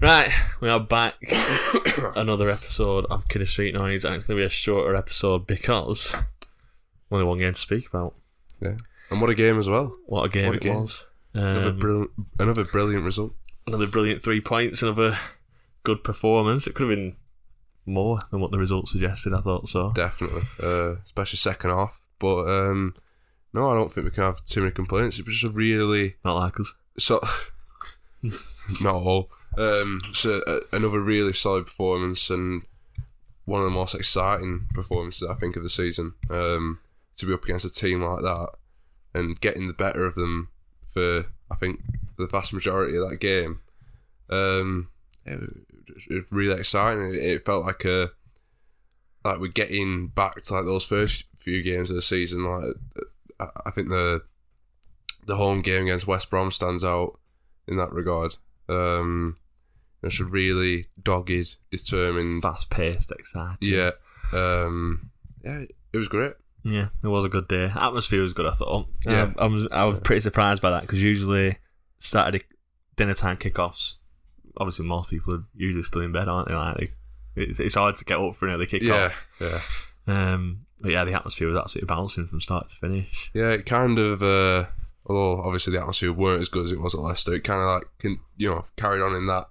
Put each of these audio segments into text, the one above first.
Right, we are back. Another episode of Kidder Street Noise, and it's going to be a shorter episode because only one game to speak about. Yeah, and what a game as well. What a game What a it game. was! Another, Um, brill- another brilliant result. another brilliant three points, another good performance. It could have been more than what the results suggested. I thought so. Definitely, uh, especially second half. But um, no, I don't think we can have too many complaints. It was just a really Not like us. so not all. Um, so uh, another really solid performance and one of the most exciting performances I think of the season. Um, to be up against a team like that and getting the better of them for I think the vast majority of that game. Um, it, it was really exciting. It, it felt like a like we're getting back to like those first few games of the season. Like I, I think the the home game against West Brom stands out in that regard. Um, it's a really dogged, determined. Fast paced, exciting. Yeah, um, yeah, it was great. Yeah, it was a good day. Atmosphere was good. I thought. Yeah. Um, I was I was pretty surprised by that because usually Saturday dinner time kickoffs. Obviously, most people are usually still in bed, aren't they? Like, it's, it's hard to get up for an early kickoff. Yeah, yeah, Um, but yeah, the atmosphere was absolutely bouncing from start to finish. yeah. It kind of, uh, although obviously the atmosphere weren't as good as it was at Leicester, it kind of like can you know carried on in that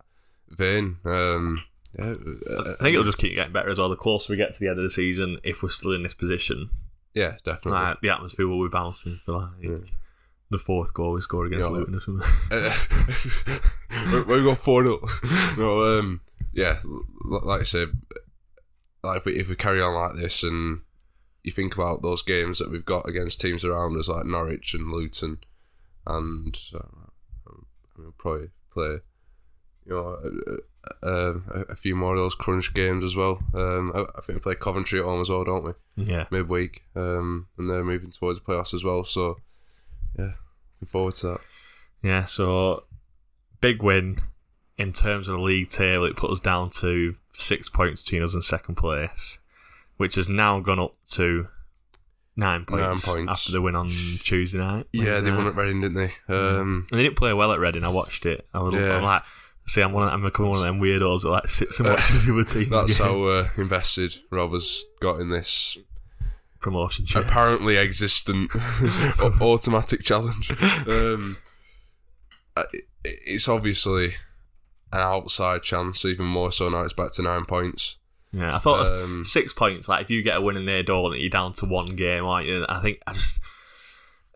vein. Um, yeah, uh, I think it'll just keep getting better as well. The closer we get to the end of the season, if we're still in this position, yeah, definitely. like, the atmosphere will be bouncing for like the fourth goal we scored against Yeah. Luton or something. we we got four 0 No, um, yeah, like I said, like if we if we carry on like this and you think about those games that we've got against teams around us like Norwich and Luton, and uh, we'll probably play, you know, a, a, a, few more of those crunch games as well. Um, I, I think we play Coventry at home as well, don't we? yeah, Midweek, um, and they're moving towards the playoffs as well. So, yeah, looking forward to that. yeah. So big win in terms of the league table. It put us down to six points between us and second place, which has now gone up to nine points, Nine points. after the win on Tuesday night. Yeah, they Wednesday won at Reading, didn't they? Um, And they didn't play well at Reading. I watched it. I was Yeah. Like, see, I'm one. Of, I'm becoming one of them weirdos that like sits and watches the other teams. That's game. how uh, invested Rob has got in this promotion. chase. apparently existent automatic challenge. Um, it's obviously an outside chance, even more so now it's back to nine points. Yeah, I thought Um, six points. Like if you get a win and they don't, you're down to one game. Like I think I just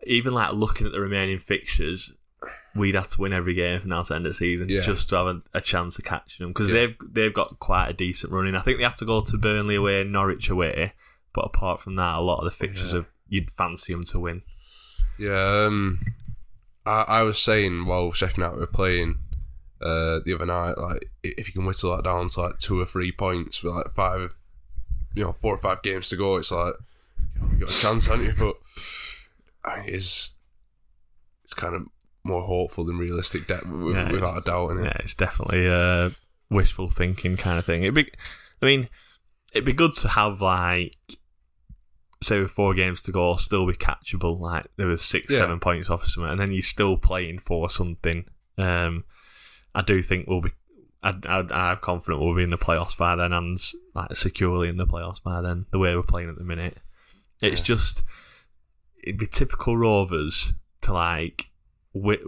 even like looking at the remaining fixtures, we'd have to win every game from now to end of the season Yeah. just to have a, a chance of catching them because Yeah. they've they've got quite a decent running. I think they have to go to Burnley away, Norwich away, but apart from that, a lot of the fixtures Yeah. are you'd fancy them to win. Yeah, um, I, I was saying while Sheffield United were playing uh, the other night, like if you can whittle that down to like two or three points with like five, you know, four or five games to go, it's like you know, got a chance, haven't you? But I mean, it's it's kind of more hopeful than realistic, de- Yeah, without a doubt. Innit? Yeah, it's definitely a wishful thinking kind of thing. It'd be, I mean, it'd be good to have like, say, with four games to go, still be catchable. Like there was six, Yeah. seven points off of something, and then you're still playing for something. Um, I do think we'll be. I, I, I'm confident we'll be in the playoffs by then, and like securely in the playoffs by then. The way we're playing at the minute, it's Yeah. just it'd be typical Rovers to like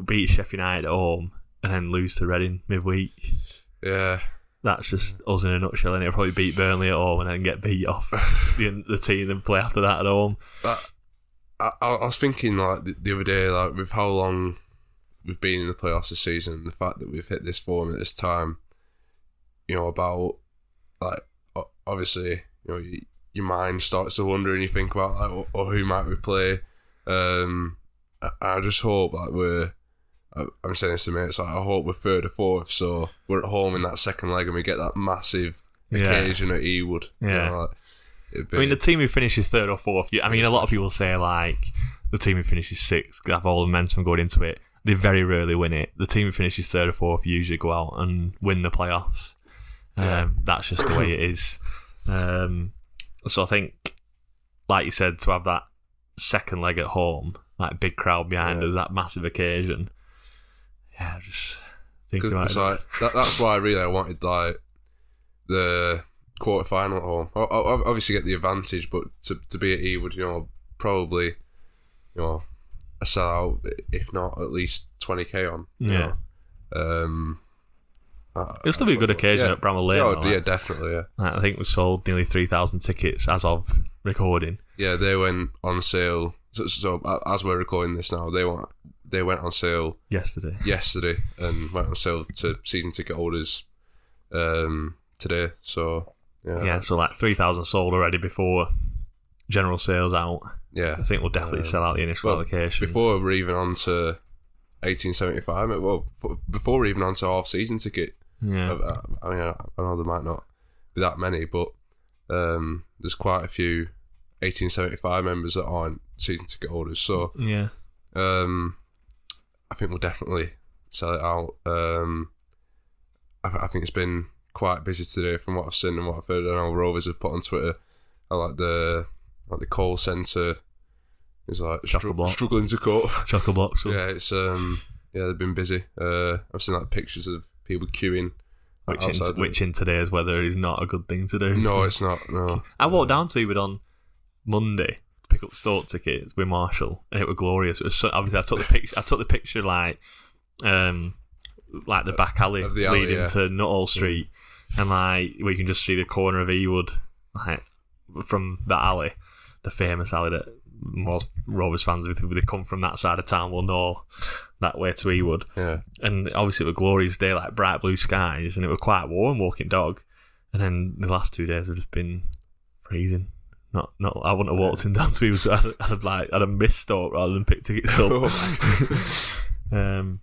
beat Sheffield United at home and then lose to Reading midweek. Yeah, That's just us in a nutshell. And it'll probably beat Burnley at home and then get beat off the, the team and play after that at home. But I, I was thinking like the, the other day, like with how long we've been in the playoffs this season, the fact that we've hit this form at this time, you know, about like obviously, you know, your mind starts to wonder and you think about like, or, or who might we play. Um, I, just hope like we're. I'm saying this to mates. Like I hope we're third or fourth, so we're at home in that second leg and we get that massive Yeah. occasion at Ewood. you Yeah. know, like, I mean, the team who finishes third or fourth, you- I mean, a lot of people say like the team who finishes sixth have all the momentum going into it. They very rarely win it. The team who finishes third or fourth usually go out and win the playoffs. Um, Yeah. That's just the way it is. Um, so I think, like you said, to have that second leg at home, like big crowd behind Yeah. us, that massive occasion. Yeah, just thinking about it. like that, that's why I really I wanted like the quarter final at home. I, I, obviously get the advantage, but to to be at Ewood, you know, probably you know a sellout, if not at least twenty k on. Yeah. know. Um. uh, It'll still be a good occasion yeah. at Bramall Lane. Yeah, though, yeah, like. definitely. Yeah, I think we sold nearly 3,000 tickets as of recording yeah. They went on sale. So, so uh, as we're recording this now, they went they went on sale yesterday. yesterday and went on sale to season ticket holders um, today. So yeah, Yeah, so like 3,000 sold already before general sales out. yeah. I think we'll definitely Um, sell out the initial well, allocation. Before we're even on to 1875, well, f- before we're even on to half season ticket, yeah. I, I mean, I, know there might not be that many, but um, there's quite a few 1875 members that aren't season ticket holders. So yeah. um, I think we'll definitely sell it out. Um, I, I think it's been quite busy today from what I've seen and what I've heard. I know Rovers have put on Twitter. I like the like the call centre is like stru- struggling to cope. Choco box. yeah, it's um yeah they've been busy. Uh, I've seen like pictures of people queuing like, Which in, which in today's weather is not a good thing to do. no, it's not. No, I walked down to Ewood on Monday pick up Stoke tickets with Marshall, and it was glorious. It was so, obviously I took the picture. I took the picture like, um, like the back alley, the alley, leading yeah. to Nuttall Street, and like where you can just see the corner of Ewood, like from that alley, the famous alley that most Rovers fans, if they come from that side of town, will know that way to Ewood yeah, and obviously it was a glorious day, like bright blue skies, and it was quite warm walking dog. And then the last two days have just been freezing. Not, not. I wouldn't have walked him down to him, so I'd, I'd have like, I'd have missed Stoke rather than picked tickets up. um,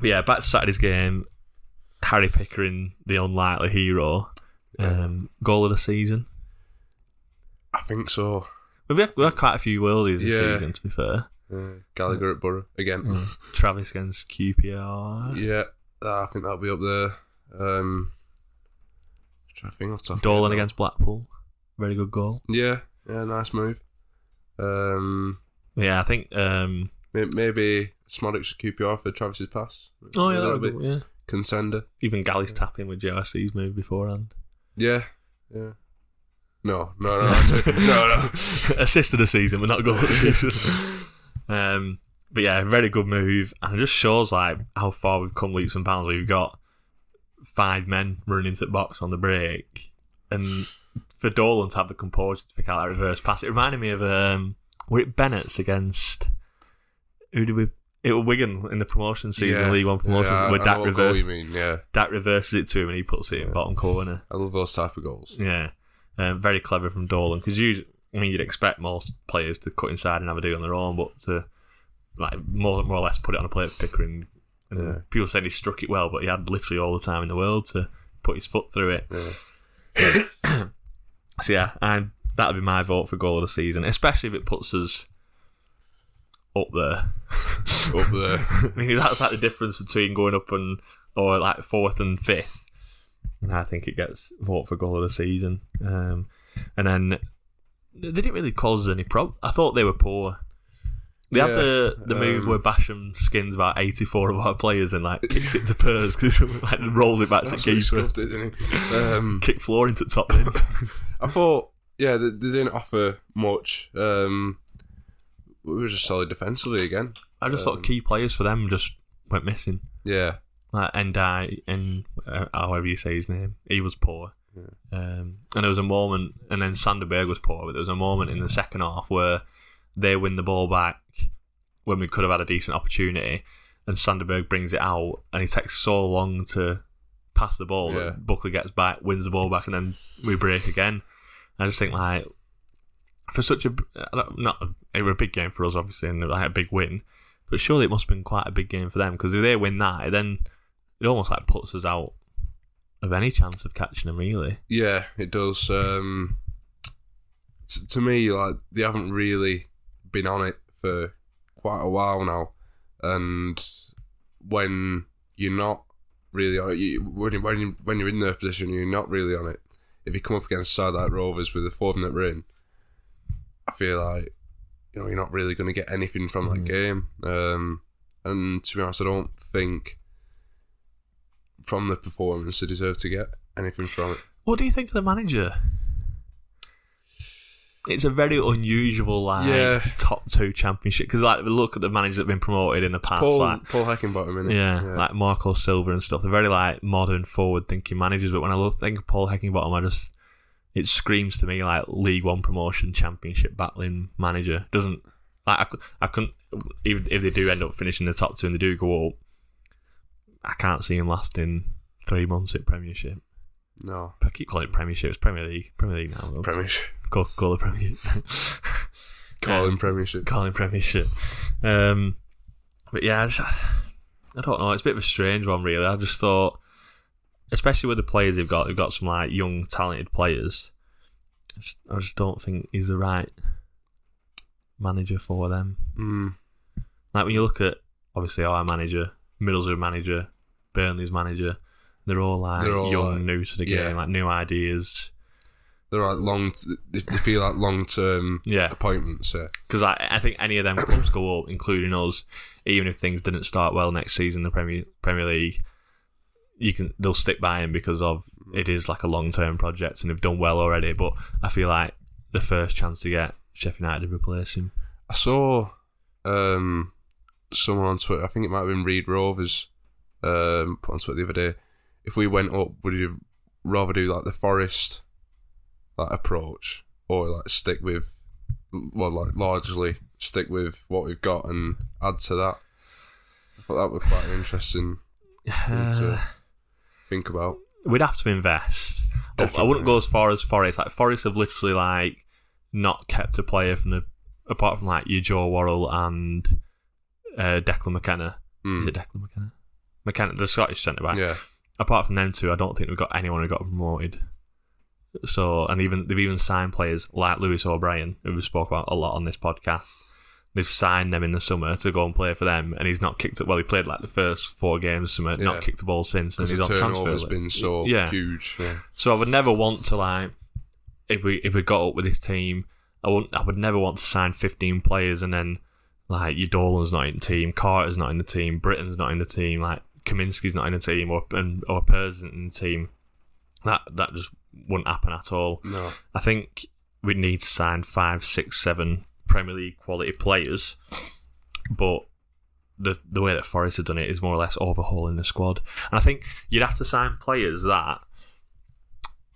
but yeah, back to Saturday's game. Harry Pickering, the unlikely hero, um, goal of the season. I think so. We've had, we've had quite a few worldies this Yeah. season, to be fair. Uh, Gallagher at Boro again. Travis against QPR. Yeah, I think that'll be up there. Um, trying to think off the top of my Dolan head now. against Blackpool. Very good goal. Yeah, yeah, nice move. Um, Yeah, I think. Um, may- maybe at QPR for Travis's pass. oh yeah, that'd be, yeah. contender. Even Galley's tapping with JRC's move beforehand. Yeah, yeah. No, no, no, no, no. Assist of the season, but not goal of the season. um, but yeah, very good move, and it just shows like how far we've come leaps and bounds. We've got five men running into the box on the break, and for Dolan to have the composure to pick out that reverse pass, it reminded me of um, were it Bennett's against who did we? It was Wigan in the promotion season, yeah, League One promotion, yeah, where I Dack, know what you mean. Yeah, Dack reverses it to him and he puts it in bottom corner. I love those type of goals. Yeah, um, very clever from Dolan because you, I mean, you'd expect most players to cut inside and have a do on their own, but to like more more or less put it on a plate for Pickering. And Yeah. people said he struck it well, but he had literally all the time in the world to put his foot through it. so yeah, and that'd be my vote for goal of the season, especially if it puts us up there. Up there. I mean, that's like the difference between going up and or like fourth and fifth. And I think it gets vote for goal of the season. Um, and then they didn't really cause us any problem. I thought they were poor. They had Yeah, the the move um, where Basham skins about eighty four of our players and like kicks it to Pears because like rolls it back to keeper, it, didn't he? Um, kick floor into top bin. I thought, yeah, they, they didn't offer much. Um, we were just solid defensively again. I just Um, thought key players for them just went missing. Yeah, like Ndiaye and uh, however you say his name, he was poor. Um, and there was a moment, and then Sander Berge was poor, but there was a moment in the second half where they win the ball back when we could have had a decent opportunity, and Sander Berge brings it out, and he takes so long to pass the ball Yeah. that Buckley gets back, wins the ball back, and then we break again. I just think like for such a not it was a big game for us, obviously, and like a big win. But surely it must have been quite a big game for them because if they win that, then it almost like puts us out of any chance of catching them. Really, yeah, it does. Um, t- to me, like they haven't really been on it for quite a while now, and when you're not really on it, you, when you, when you, when you're in their position, you're not really on it. If you come up against side like Rovers with the form that we're in, I feel like you know you're not really going to get anything from that game. Um, and to be honest, I don't think from the performance they deserve to get anything from it. what do you think of the manager? It's a very unusual like Yeah. top two championship because like look at the managers that have been promoted in the past, Paul like Paul Heckingbottom, innit? Yeah, like Marco Silva and stuff. They're very like modern, forward-thinking managers. But when I look, think of Paul Heckingbottom, I just it screams to me like League One promotion, Championship battling manager. Doesn't like I, I couldn't even if they do end up finishing the top two and they do go up. I can't see him lasting three months at Premiership. no I keep calling it Premiership. It's Premier League. Premier League now. Premiership, Call, call it Premiership. call him Um, Premiership. calling Premiership. Um, but yeah, I, just, I don't know. It's a bit of a strange one, really. I just thought, especially with the players they've got, they've got some like young, talented players. I just, I just don't think he's the right manager for them. Mm, Like when you look at obviously our manager, Middlesbrough manager, Burnley's manager, they're all like They're all, young, like- new to the yeah. game, like new ideas. They're like long. They feel like long term Yeah. appointments. Yeah. Because I, I think any of them clubs go up, including us, even if things didn't start well next season in the Premier Premier League, you can they'll stick by him because of it is like a long term project and they've done well already. But I feel like the first chance to get Sheffield United to replace him. I saw um, someone on Twitter. I think it might have been Reed Rovers um, put on Twitter the other day. If we went up, would you rather do like the Forest like approach or like stick with well, like largely stick with what we've got and add to that? I thought that was quite an interesting thing Uh, to think about. we'd have to invest. I- I wouldn't go as far as Forest. Like Forest have literally like not kept a player from the apart from like your Joe Worrall and uh, Declan McKenna. Mm. Is it Declan McKenna? McKenna, the Scottish centre back. Yeah, apart from them two, I don't think we've got anyone who got promoted. So, and even they've even signed players like Lewis O'Brien, who we spoke about a lot on this podcast. They've signed them in the summer to go and play for them, and he's not kicked it. Well, he played like the first four games, summer, Yeah. not kicked the ball since, and he's the on transfer. turnover's list. been so yeah. huge. Yeah. So I would never want to like if we if we got up with this team, I wouldn't. I would never want to sign fifteen players and then like your Dolan's not in the team, Carter's not in the team, Brittain's not in the team, like Kaminski's not in the team, or and or Pears in the team. That that just wouldn't happen at all. No. I think we'd need to sign five, six, seven Premier League quality players, but the the way that Forest have done it is more or less overhauling the squad. And I think you'd have to sign players that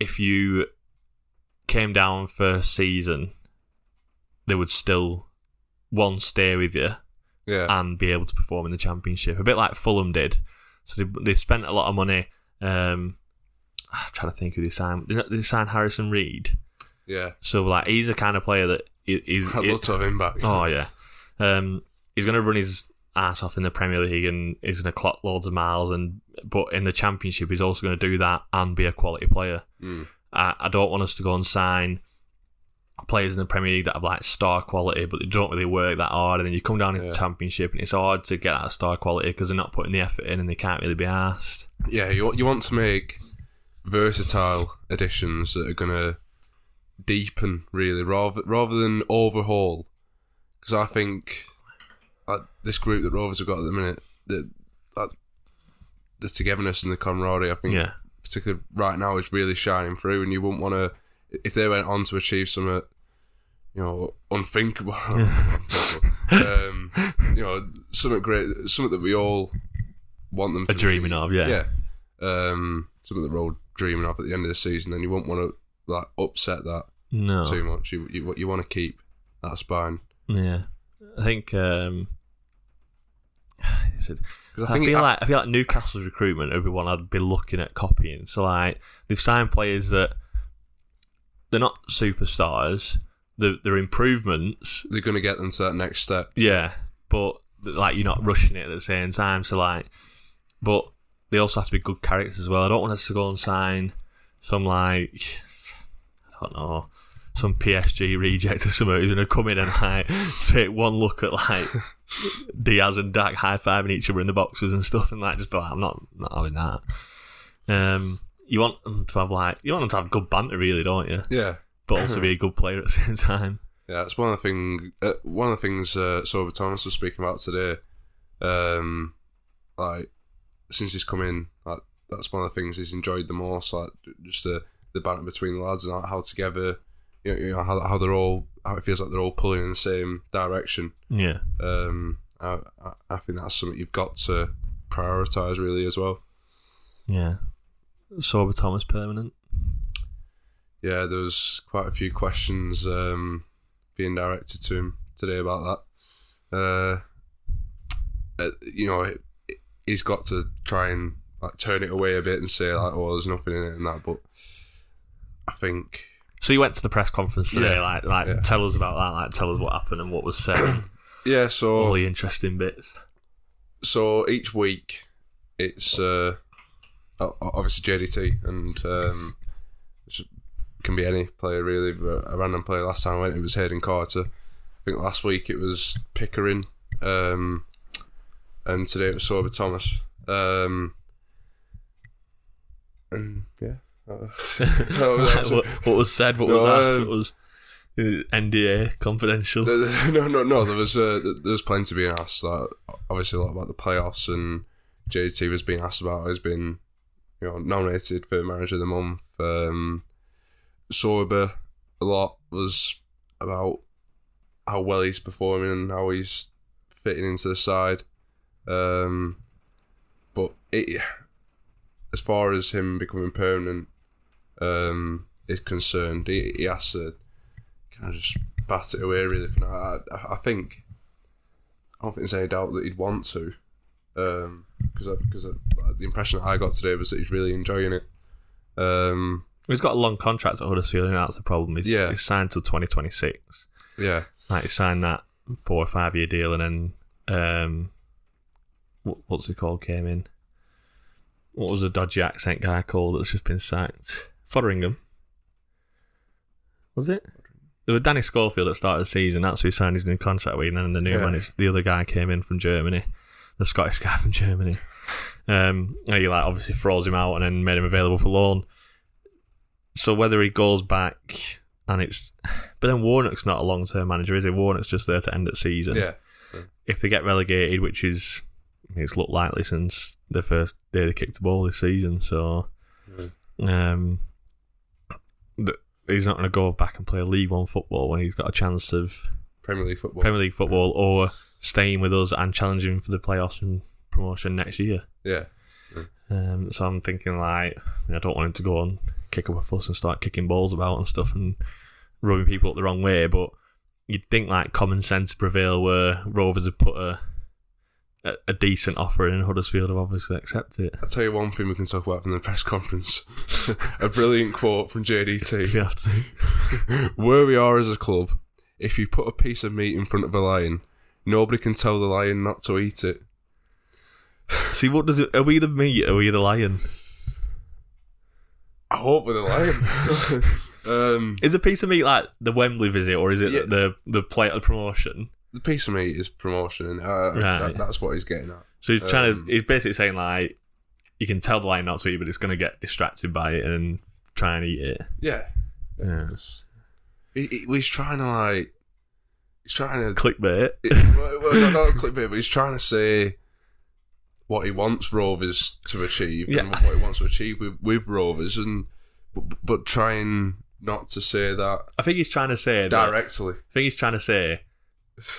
if you came down first season, they would still one stay with you Yeah. and be able to perform in the championship. A bit like Fulham did. So they, they spent a lot of money. Um, I'm trying to think who they signed. They sign Harrison Reed? yeah. So like he's the kind of player that he's. I'd love to have him back. oh yeah, um, he's going to run his ass off in the Premier League and he's going to clock loads of miles. And but in the Championship, he's also going to do that and be a quality player. Mm. I, I don't want us to go and sign players in the Premier League that have like star quality, but they don't really work that hard. And then you come down into the Championship and it's hard to get that star quality because they're not putting the effort in and they can't really be asked. Yeah, you you want to make versatile additions that are gonna deepen really rather rather than overhaul. Because I think like, this group that Rovers have got at the minute, the that the togetherness and the camaraderie, I think, Yeah. particularly right now, is really shining through. And you wouldn't want to if they went on to achieve something, you know, unthinkable, unthinkable, um, you know, something great, something that we all want them to Are dreaming achieve. of, yeah. yeah, um, something that we're all dreaming of at the end of the season. Then you won't want to like upset that No. too much. You you, you want to keep that spine. Yeah, I think. Um, is it- 'Cause I I, feel like I feel like Newcastle's recruitment everyone I'd be looking at copying. So like they've signed players that they're not superstars. They're, they're improvements. They're going to get them to that next step. Yeah, but like you're not rushing it at the same time. So like, but they also have to be good characters as well. I don't want us to go and sign some like I don't know some PSG reject or something who's going to come in and like take one look at like Diaz and Dack high fiving each other in the boxes and stuff, and like just be like, I'm not not having that. Um, you want them to have like you want them to have good banter, really, don't you? Yeah, But also be a good player at the same time. Yeah, it's one of the thing. Uh, one of the things uh, Sorba Thomas was speaking about today. Um, like since he's come in, like that's one of the things he's enjoyed the most. Like just the the banter between the lads and how together, you know, you know how how they're all how it feels like they're all pulling in the same direction. Yeah. Um, I I- I think that's something you've got to prioritize really as well. Yeah. Sorba Thomas permanent. yeah, there was quite a few questions um, being directed to him today about that. Uh, uh, you know, it, he's got to try and like turn it away a bit and say like, "Oh, there's nothing in it," and that. But I think, So you went to the press conference today, Yeah. like like Yeah. tell us about that, like tell us what happened and what was said, yeah. So all the interesting bits. so each week it's uh, obviously JDT and um, can be any player really, but a random player. Last time I went, it was Hayden Carter. I think last week it was Pickering, um, and today it was Sorba Thomas. Um, and yeah, that's- what, what was said, what was asked, um, what was uh, NDA confidential. no, no, no. There was uh, there was plenty being asked. Like, obviously, a lot about the playoffs, and JT was being asked about. Has been, you know, nominated for manager of the month. Um, Sorba, a lot was about how well he's performing and how he's fitting into the side. Um, but it, as far as him becoming permanent um, is concerned, he, he has to kind of just bat it away really for now. I, I think I don't think there's any doubt that he'd want to, because because the impression that I got today was that he's really enjoying it. Um, He's got a long contract at Huddersfield, and that's the problem. He's, Yeah. he's signed till 2026. yeah, Like, he signed that four or five year deal, and then, um, what, what's it called, came in. What was the dodgy accent guy called that's just been sacked? Fotheringham. Was it? There was Danny Schofield at the start of the season. That's who signed his new contract with, and then the new Yeah. manager, the other guy came in from Germany, the Scottish guy from Germany. Um, and he like obviously froze him out and then made him available for loan. So whether he goes back and it's, but then Warnock's not a long term manager, is he? Warnock's just there to end the season. yeah, If they get relegated, which is it's looked likely since the first day they kicked the ball this season, so um, th- he's not going to go back and play League One football when he's got a chance of Premier League football. Premier League football or staying with us and challenging for the playoffs and promotion next year. Yeah, Um, so I'm thinking like I don't want him to go and kick up a fuss and start kicking balls about and stuff and rubbing people up the wrong way. But you'd think like common sense prevail where Rovers have put a a, a decent offer in Huddersfield have obviously accepted it. I'll tell you one thing we can talk about from the press conference. a brilliant quote from JDT. We have to. Where we are as a club, if you put a piece of meat in front of a lion, nobody can tell the lion not to eat it. See, what does it? Are we the meat? Are we the lion? I hope we're the lion. um, Is a piece of meat like the Wembley visit, or is it Yeah. the the plate of promotion? The piece of meat is promotion, and uh, Right. that, that's what he's getting at. So he's trying Um, to. He's basically saying like, you can tell the lion not to eat, but it's going to get distracted by it and try and eat it. Yeah. Yeah. He, he- he's trying to like. He's trying to Clickbait. well, well, not, not clickbait, but he's trying to say what he wants Rovers to achieve and what he wants to achieve with, with Rovers, and but, but trying not to say that I think he's trying to say that. directly. I think he's trying to say,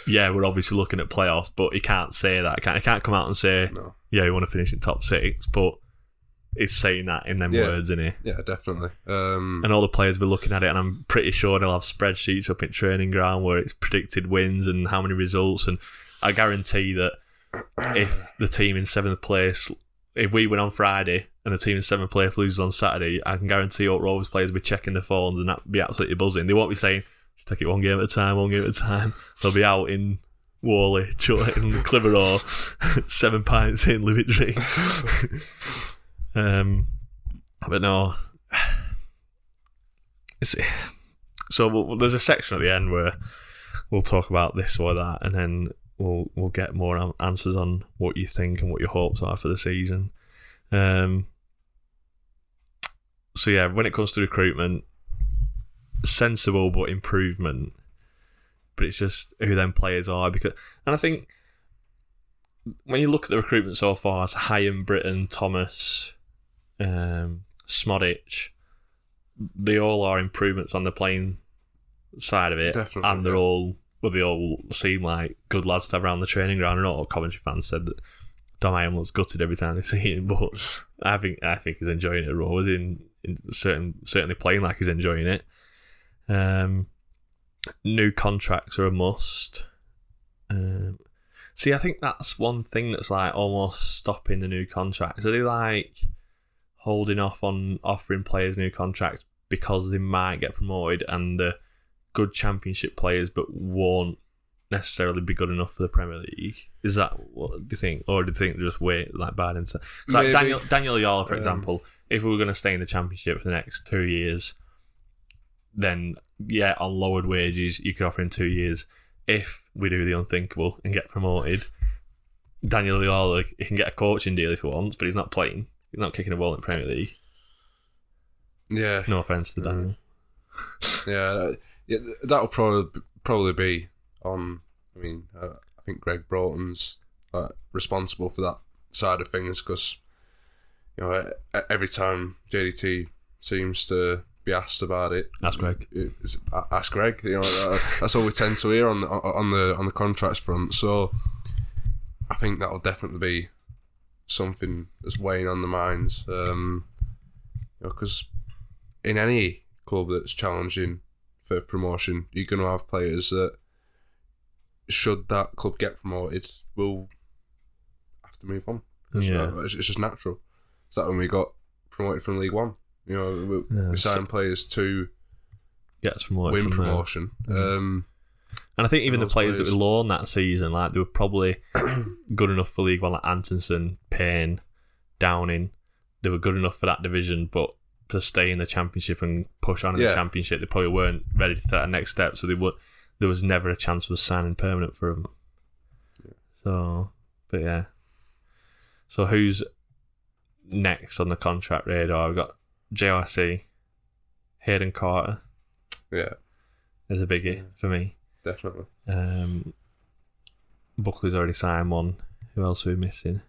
yeah, we're obviously looking at playoffs, but he can't say that. He can't, he can't come out and say, No. yeah, we want to finish in top six, but he's saying that in them Yeah. words, isn't he? Yeah, definitely. Um, And all the players will be looking at it, and I'm pretty sure they'll have spreadsheets up in training ground where it's predicted wins and how many results. And I guarantee that if the team in seventh place, if we win on Friday and the team in seventh place loses on Saturday, I can guarantee all Rovers players will be checking their phones and that be absolutely buzzing. They won't be saying, just take it one game at a time, one game at a time. They'll be out in Whalley, in Clitheroe, seven pints in, live it um, but no, it's, so we'll, there's a section at the end where we'll talk about this or that, and then we'll we'll get more answers on what you think and what your hopes are for the season. Um, so yeah, when it comes to recruitment, sensible but improvement. But it's just who them players are because, and I think when you look at the recruitment so far, it's Hyam, Brittain, Thomas, um, Szmodics, they all are improvements on the playing side of it, Definitely, and they're yeah. all well, they all seem like good lads to have around the training ground. And all Coventry fans said that Dom Hyam looks gutted every time they see him, but I think I think he's enjoying it. Rovers in, in certain certainly playing like he's enjoying it. Um, new contracts are a must. Um, see, I think that's one thing that's like almost stopping the new contracts. Are they like holding off on offering players new contracts because they might get promoted and the good championship players but won't necessarily be good enough for the Premier League? Is that what do you think, or do you think just wait like bad into? So like Daniel Daniel Ayala, for Um, example, if we were going to stay in the championship for the next two years, then yeah, on lowered wages, you could offer him two years. If we do the unthinkable and get promoted, Daniel Ayala he can get a coaching deal if he wants, but he's not playing. He's not kicking a ball in Premier League. yeah, No offense to Daniel. yeah, that- yeah. th- That'll probably probably be on. I mean, uh, I think Gregg Broughton's uh, responsible for that side of things because you know every time JDT seems to be asked about it, Ask Greg. it's, ask Greg. You know, that's all we tend to hear on the, on the on the contracts front. So I think that'll definitely be something that's weighing on the minds. Um, because in any club that's challenging for promotion, you're going to have players that, should that club get promoted, will have to move on. It's, Yeah. it's, it's just natural. It's like when we got promoted from League One. You know, we, Yeah, we so- players to promoted. win from promotion. Mm. Um, And I think even the those players, that players. we loaned that season, like they were probably good enough for League One, like Antonsson, Payne, Downing. They were good enough for that division, but to stay in the championship and push on in Yeah. the championship, they probably weren't ready to take that next step. So they would. There was never a chance of signing permanent for them. So, but yeah. So who's next on the contract radar? I've got JRC, Hayden Carter yeah, is a biggie for me. definitely. Um, Buckley's already signed one. Who else are we missing?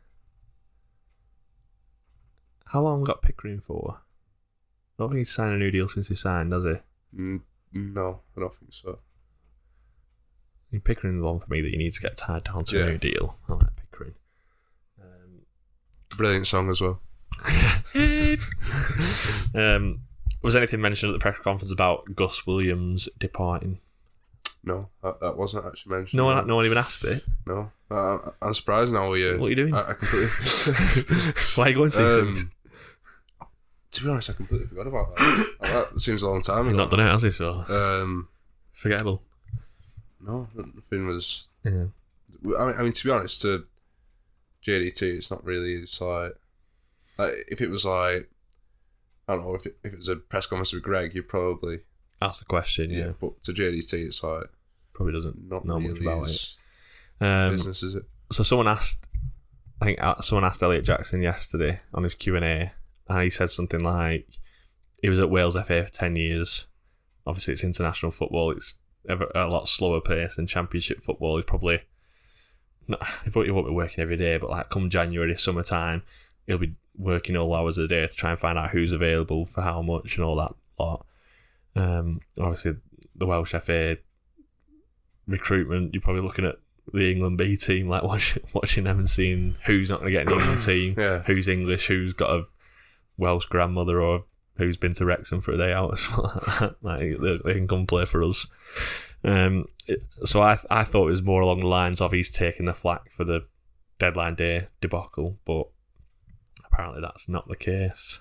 How long got Pickering for? I don't think he's signed a new deal since he signed, does he? Mm, no, I don't think so. Pickering's one for me that you need to get tied down to Yeah. a new deal. I like Pickering. Um, Brilliant song as well. Um, was anything mentioned at the press conference about Gus Williams departing? No, that, that wasn't actually mentioned. No one, no one even asked it. No, uh, I'm surprised now. Uh, What are you doing? I, I completely. Why are you going to these things? um, to be honest, I completely forgot about that. that seems a long time He's ago. not done it, has he? So Um, forgettable. no, nothing was Yeah. I mean, I mean, to be honest, to JDT, it's not really. It's like, like if it was like, I don't know, if it, if it was a press conference with Greg, you'd probably ask the question. Yeah, But to JDT, it's like probably doesn't not know really much about it. Um, business, is it? so someone asked, I think uh, someone asked Elliot Jackson yesterday on his Q and A, and he said something like, he was at Wales FA for ten years. Obviously, it's international football. It's ever, a lot slower pace than Championship football. He's probably not. He won't be working every day, but like come January, summertime, he'll be working all hours of the day to try and find out who's available for how much and all that lot. Um, obviously, the Welsh FA recruitment, you're probably looking at the England B team, like watch, watching them and seeing who's not going to get an England team, Yeah. who's English, who's got a Welsh grandmother, or who's been to Wrexham for a day out or like they, they can come play for us. Um, it- so I I thought it was more along the lines of he's taking the flak for the deadline day debacle, but apparently that's not the case.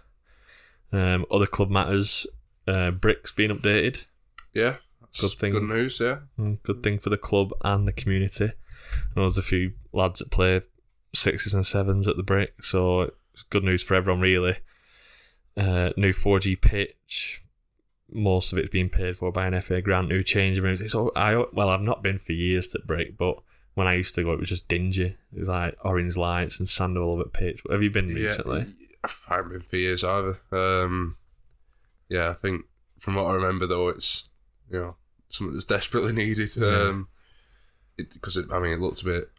Um, other club matters, uh, Bricks being updated. Yeah, that's Good thing. Good news. Yeah, Mm, Good thing for the club and the community. And there's a few lads that play sixes and sevens at the brick, so it's good news for everyone, really. Uh, new 4G pitch, most of it's being paid for by an FA grant. New change rooms. It's all, I well, I've not been for years to brick, but when I used to go, it was just dingy. It was like orange lights and sand all over the pitch. Have you been recently? Yeah, I haven't been for years either. Um, yeah, I think from what I remember though, it's you know something that's desperately needed. Um, because it, I mean, it looks a bit.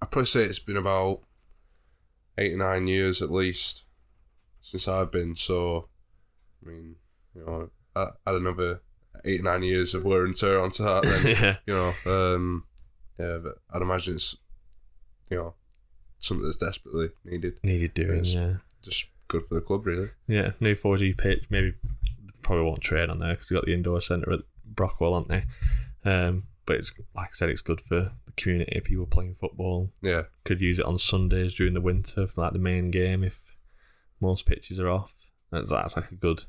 I'd probably say it's been about eight or nine years at least since I've been. So, I mean, you know, I add another eight or nine years of wear and tear onto that. Then yeah, you know, um, yeah, but I'd imagine it's you know something that's desperately needed. needed doing. Yes. Yeah. Just good for the club, really. Yeah, new 4G pitch. Maybe probably won't trade on there because they've got the indoor centre at Brockhall, aren't they? Um, but it's like I said, it's good for the community. People playing football Yeah, could use it on Sundays during the winter for like the main game if most pitches are off. That's, that's like a good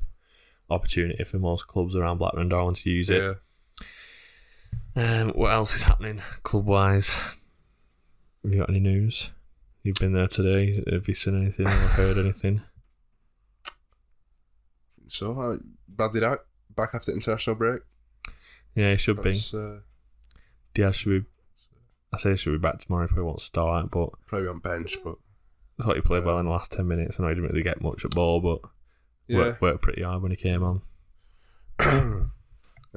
opportunity for most clubs around Blackburn Darwen to use it. yeah. Um, what else is happening club wise? Have you got any news? You've been there today. Have you seen anything or heard anything? So, uh, Bradley out back after international break. Yeah, it should be. That's uh, Diaz should be. I say he should be back tomorrow. If he probably won't start, but probably on bench, but I thought he played well in the last ten minutes. I know he didn't really get much at ball, but yeah. worked, worked pretty hard when he came on.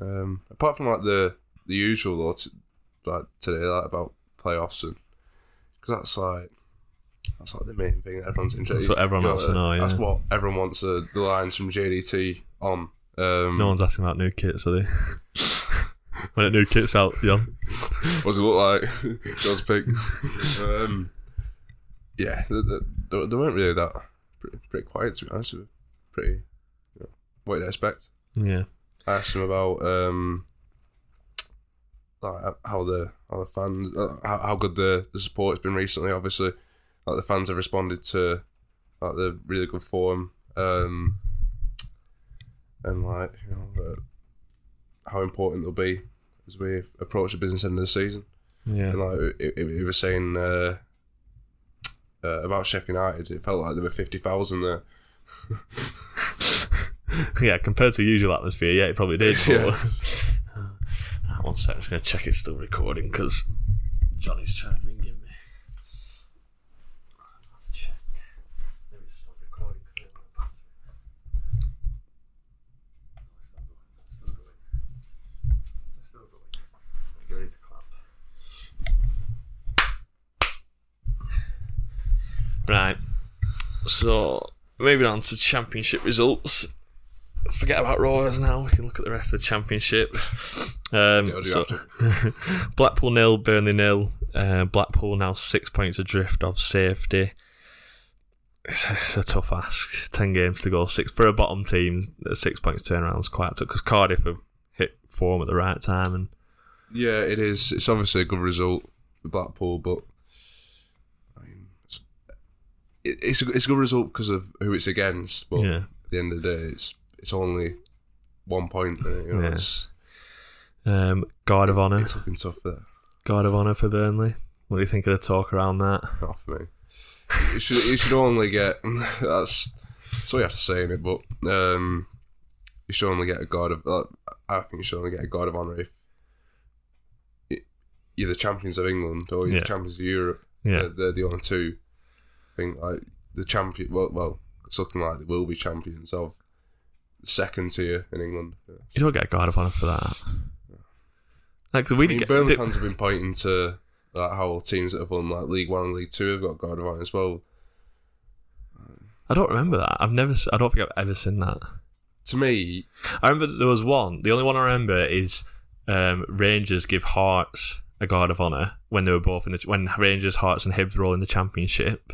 um, apart from like the the usual though, t- like today, like about playoffs and because that's like that's like the main thing that everyone's interested. That's what everyone wants to know, Yeah. That's what everyone wants uh, the lines from JDT on. Um, No one's asking about new kits, are they? when a new kit's out, John. What does it look like? John's pick. um, yeah, they, they, they weren't really that pretty, pretty quiet to be honest. Pretty, you know, what you'd expect. Yeah, I asked him about um, like how the how the fans uh, how, how good the the support has been recently. Obviously, like the fans have responded to like the really good form, um, and like you know uh, how important they'll be as we approach the business end of the season. yeah. And like he, he he was saying uh, uh, about Sheffield United, it felt like there were fifty thousand there. yeah, compared to usual atmosphere, yeah, it probably did. But, Yeah. One sec, I'm just going to check it's still recording because Johnny's trying to ring me. Right. So, moving on to championship results. Forget about Rovers now. We can look at the rest of the championship. Um, Yeah, we'll do so- Blackpool nil, Burnley nil. Uh, Blackpool now six points adrift of safety. It's, it's a tough ask. Ten games to go. Six for a bottom team. Six points turnaround is quite tough because Cardiff have hit form at the right time and Yeah, it is. It's obviously a good result for Blackpool, but I mean, it's it, it's, a, it's a good result because of who it's against. But yeah. at the end of the day, it's it's only one point. You know, Yeah. it's, Um, Guard of Honour. it's looking tough there. Guard of Honour for Burnley. What do you think of the talk around that? Not for me. You should you should only get that's all you have to say in it, but um, you should only get a guard of. Uh, I think you should only get a guard of honour if you're the champions of England or you're Yeah. the champions of Europe. Yeah. They're, they're the only two. I think like the champion. Well, well, it's looking like they will be champions of second tier in England. Yeah. You don't get a Guard of Honour for that. Like, we I mean, get, Burnley fans have been pointing to like how teams that have won like League One and League Two have got guard of honour as well. I don't remember that. I've never. I don't think I've ever seen that. To me, I remember there was one. The only one I remember is um, Rangers give Hearts a Guard of Honour when they were both in the when Rangers, Hearts, and Hibs were all in the Championship.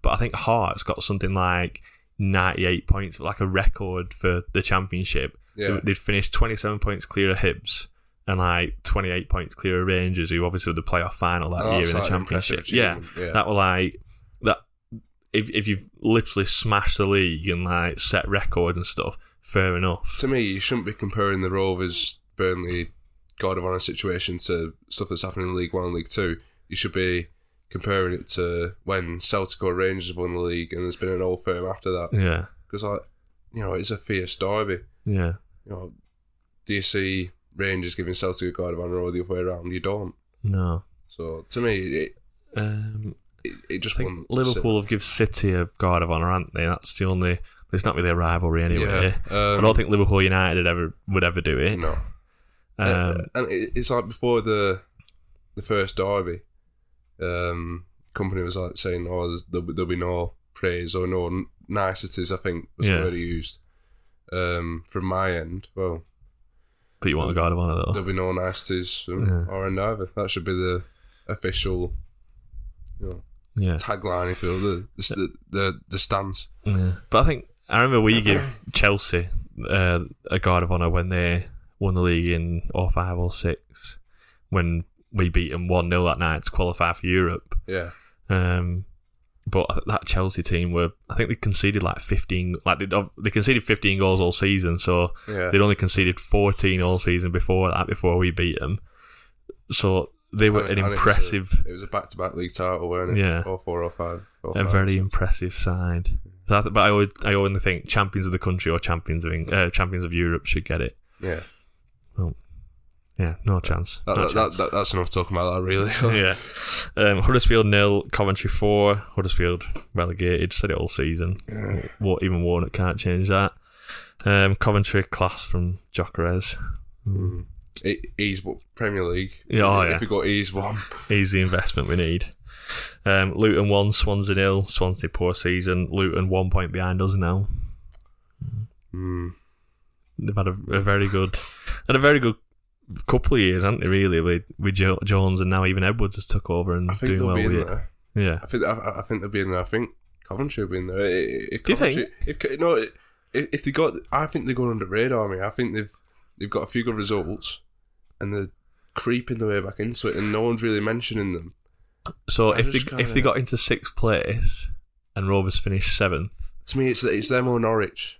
But I think Hearts got something like ninety-eight points, like a record for the Championship. Yeah. They'd finished twenty-seven points clear of Hibs and like twenty-eight points clear of Rangers, who obviously were the playoff final that Oh, year in the like an impressive Championship. Yeah, yeah. that were like that. If if you've literally smashed the league and like set records and stuff, fair enough. to me, you shouldn't be comparing the Rovers Burnley guard of honour situation to stuff that's happening in League One and League Two. You should be comparing it to when Celtic or Rangers have won the league and there's been an old firm after that. Yeah, Because like, you know, it's a fierce derby. yeah. You know, do you see Rangers giving Celtic a guard of honour or the other way around? You don't. No. So to me, it Um, it, it I just think wouldn't Liverpool have give City a guard of honour, haven't they? That's the only. It's not really a rivalry anyway. Yeah, um, I don't think Liverpool United ever would ever do it. No. Um, Uh, and it's like before the the first derby, um, Kompany was like saying, "Oh, there'll, be- there'll be no praise or no niceties." I think was Yeah. the word he used. Um, from my end, well, but you want a guard of honour though. there'll be no niceties from Yeah. our end either. That should be the official, you know, Yeah. tagline. If you will, the the the, the stance. Yeah. But I think I remember we give Chelsea uh, a guard of honour when they won the league in or 05 or 06 when we beat them 1 0 that night to qualify for Europe. Yeah, Um, but that Chelsea team were, I think they conceded like 15, like they, they conceded 15 goals all season, so Yeah. they'd only conceded 14 all season before that, before we beat them. So they were an and it was impressive, It was a back to back league title, weren't it? Yeah. or four or five. or a five, very so- impressive side. So I th- but I always, I always think champions of the country or champions of Eng- uh, champions of Europe should get it. Yeah. Yeah, no chance. That, no that, chance. that, that, that's enough talking about that, really. yeah. Um, Huddersfield nil, Coventry four. Huddersfield relegated. Said it all season. What even Warnock can't change that. Um, Coventry class from Gyökeres. He's what Premier League. Yeah, oh, if yeah. we got he's one. He's the investment we need. Um, Luton one, Swansea nil. Swansea poor season. Luton one point behind us now. Mm. They've had a, a very good, had a very good couple of years, haven't they? Really, with with jo- Jones and now even Edwards has took over and I think doing they'll well be in with it. there. Yeah, I think I, I think they'll be in there. I think Coventry will be in there. If Do you think? Coventry, if no, if, if they got, I think they're going under the radar. Me, I think they've they've got a few good results, and they're creeping their way back into it, and no one's really mentioning them. So I if they just if they got into sixth place and Rovers finished seventh, To me, it's it's them or Norwich.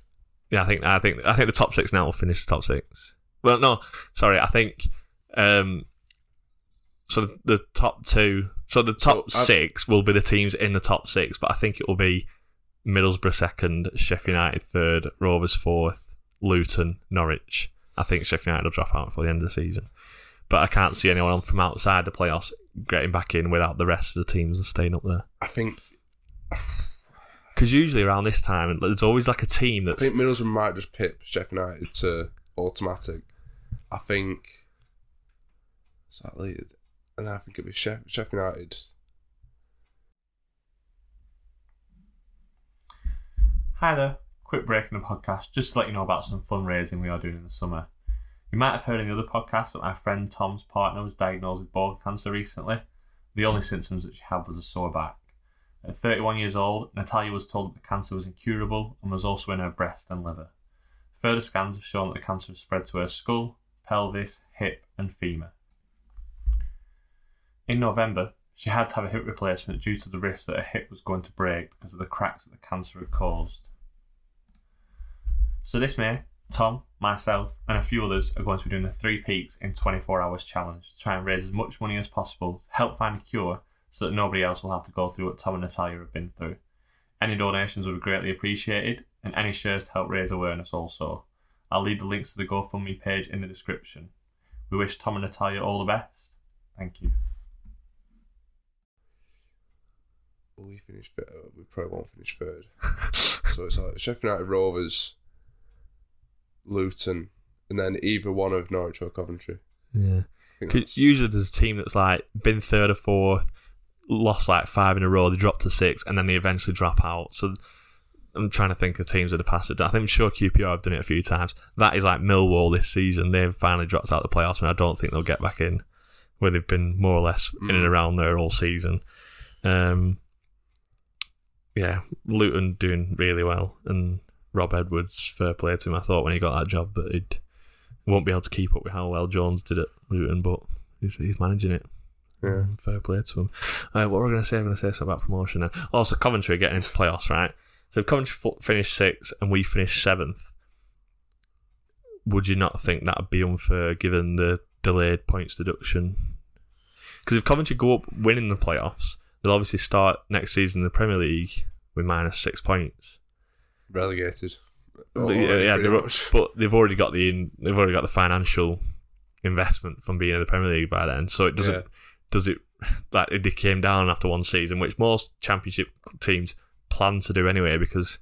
yeah, I think I think I think the top six now will finish the top six. Well, no, sorry, I think um, so the, the top two, so the top So, six will be the teams in the top six, but I think it will be Middlesbrough second, Sheffield United third, Rovers fourth, Luton, Norwich. I think Sheffield United will drop out before the end of the season, but I can't see anyone from outside the playoffs getting back in without the rest of the teams and staying up there. I think Because usually around this time, there's always like a team that's. I think Middlesbrough might just pip Sheffield United to automatic. I think. Is? And then I think it'll be Sheff- Sheffield United. Hi there. Quick break in the podcast just to let you know about some fundraising we are doing in the summer. You might have heard in the other podcast that my friend Tom's partner was diagnosed with bone cancer recently. The only symptoms that she had was a sore back. At 31 years old, Natalia was told that the cancer was incurable and was also in her breast and liver. Further scans have shown that the cancer has spread to her skull, pelvis, hip, and femur. In November, she had to have a hip replacement due to the risk that her hip was going to break because of the cracks that the cancer had caused. So this May, Tom, myself, and a few others are going to be doing the Three Peaks in 24 Hours challenge to try and raise as much money as possible to help find a cure so that nobody else will have to go through what Tom and Natalia have been through. Any donations would be greatly appreciated, and any shares to help raise awareness also. I'll leave the links to the GoFundMe page in the description. We wish Tom and Natalia all the best. Thank you. Will we finish? fi- uh, We probably won't finish third. so it's like Sheffield United Rovers, Luton, and then either one of Norwich or Coventry. Yeah. I think 'Cause that's- Usually there's a team that's like been third or fourth, lost like five in a row, they drop to six, and then they eventually drop out. So I'm trying to think of teams that have passed it. I think I'm sure QPR have done it a few times. That is like Millwall this season. They've finally dropped out of the playoffs, and I don't think they'll get back in, where they've been more or less in and Mm. around there all season. Um, yeah, Luton doing really well, and Rob Edwards, fair play to him. I thought when he got that job that he'd won't be able to keep up with how well Jones did at Luton, but he's, he's managing it. Yeah. Fair play to him. Uh, what were we going to say? I'm going to say something about promotion now. Also, Coventry getting into playoffs, right? So if Coventry f- finish sixth and we finished seventh, would you not think that would be unfair given the delayed points deduction? Because if Coventry go up winning the playoffs, they'll obviously start next season in the Premier League with minus six points. relegated. But, Oh, yeah, yeah, but they've already got the they've already got the financial investment from being in the Premier League by then. So it doesn't Yeah. does it like it came down after one season, which most Championship teams plan to do anyway because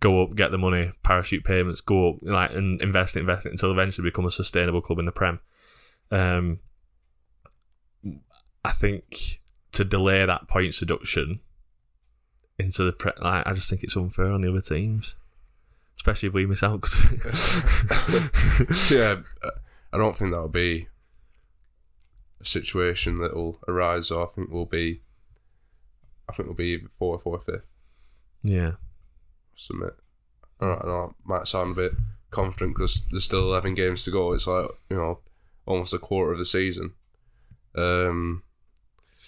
go up, get the money, parachute payments, go up, like and invest invest it until eventually become a sustainable club in the Prem. Um, I think to delay that point deduction into the pre- like, I just think it's unfair on the other teams, especially if we miss out. yeah, I don't think that'll be a situation that will arise. I think we'll be, I think we'll be fourth or fifth. Yeah, Submit. All right, I know it might sound a bit confident because there's still eleven games to go. It's like you know, almost a quarter of the season. Um,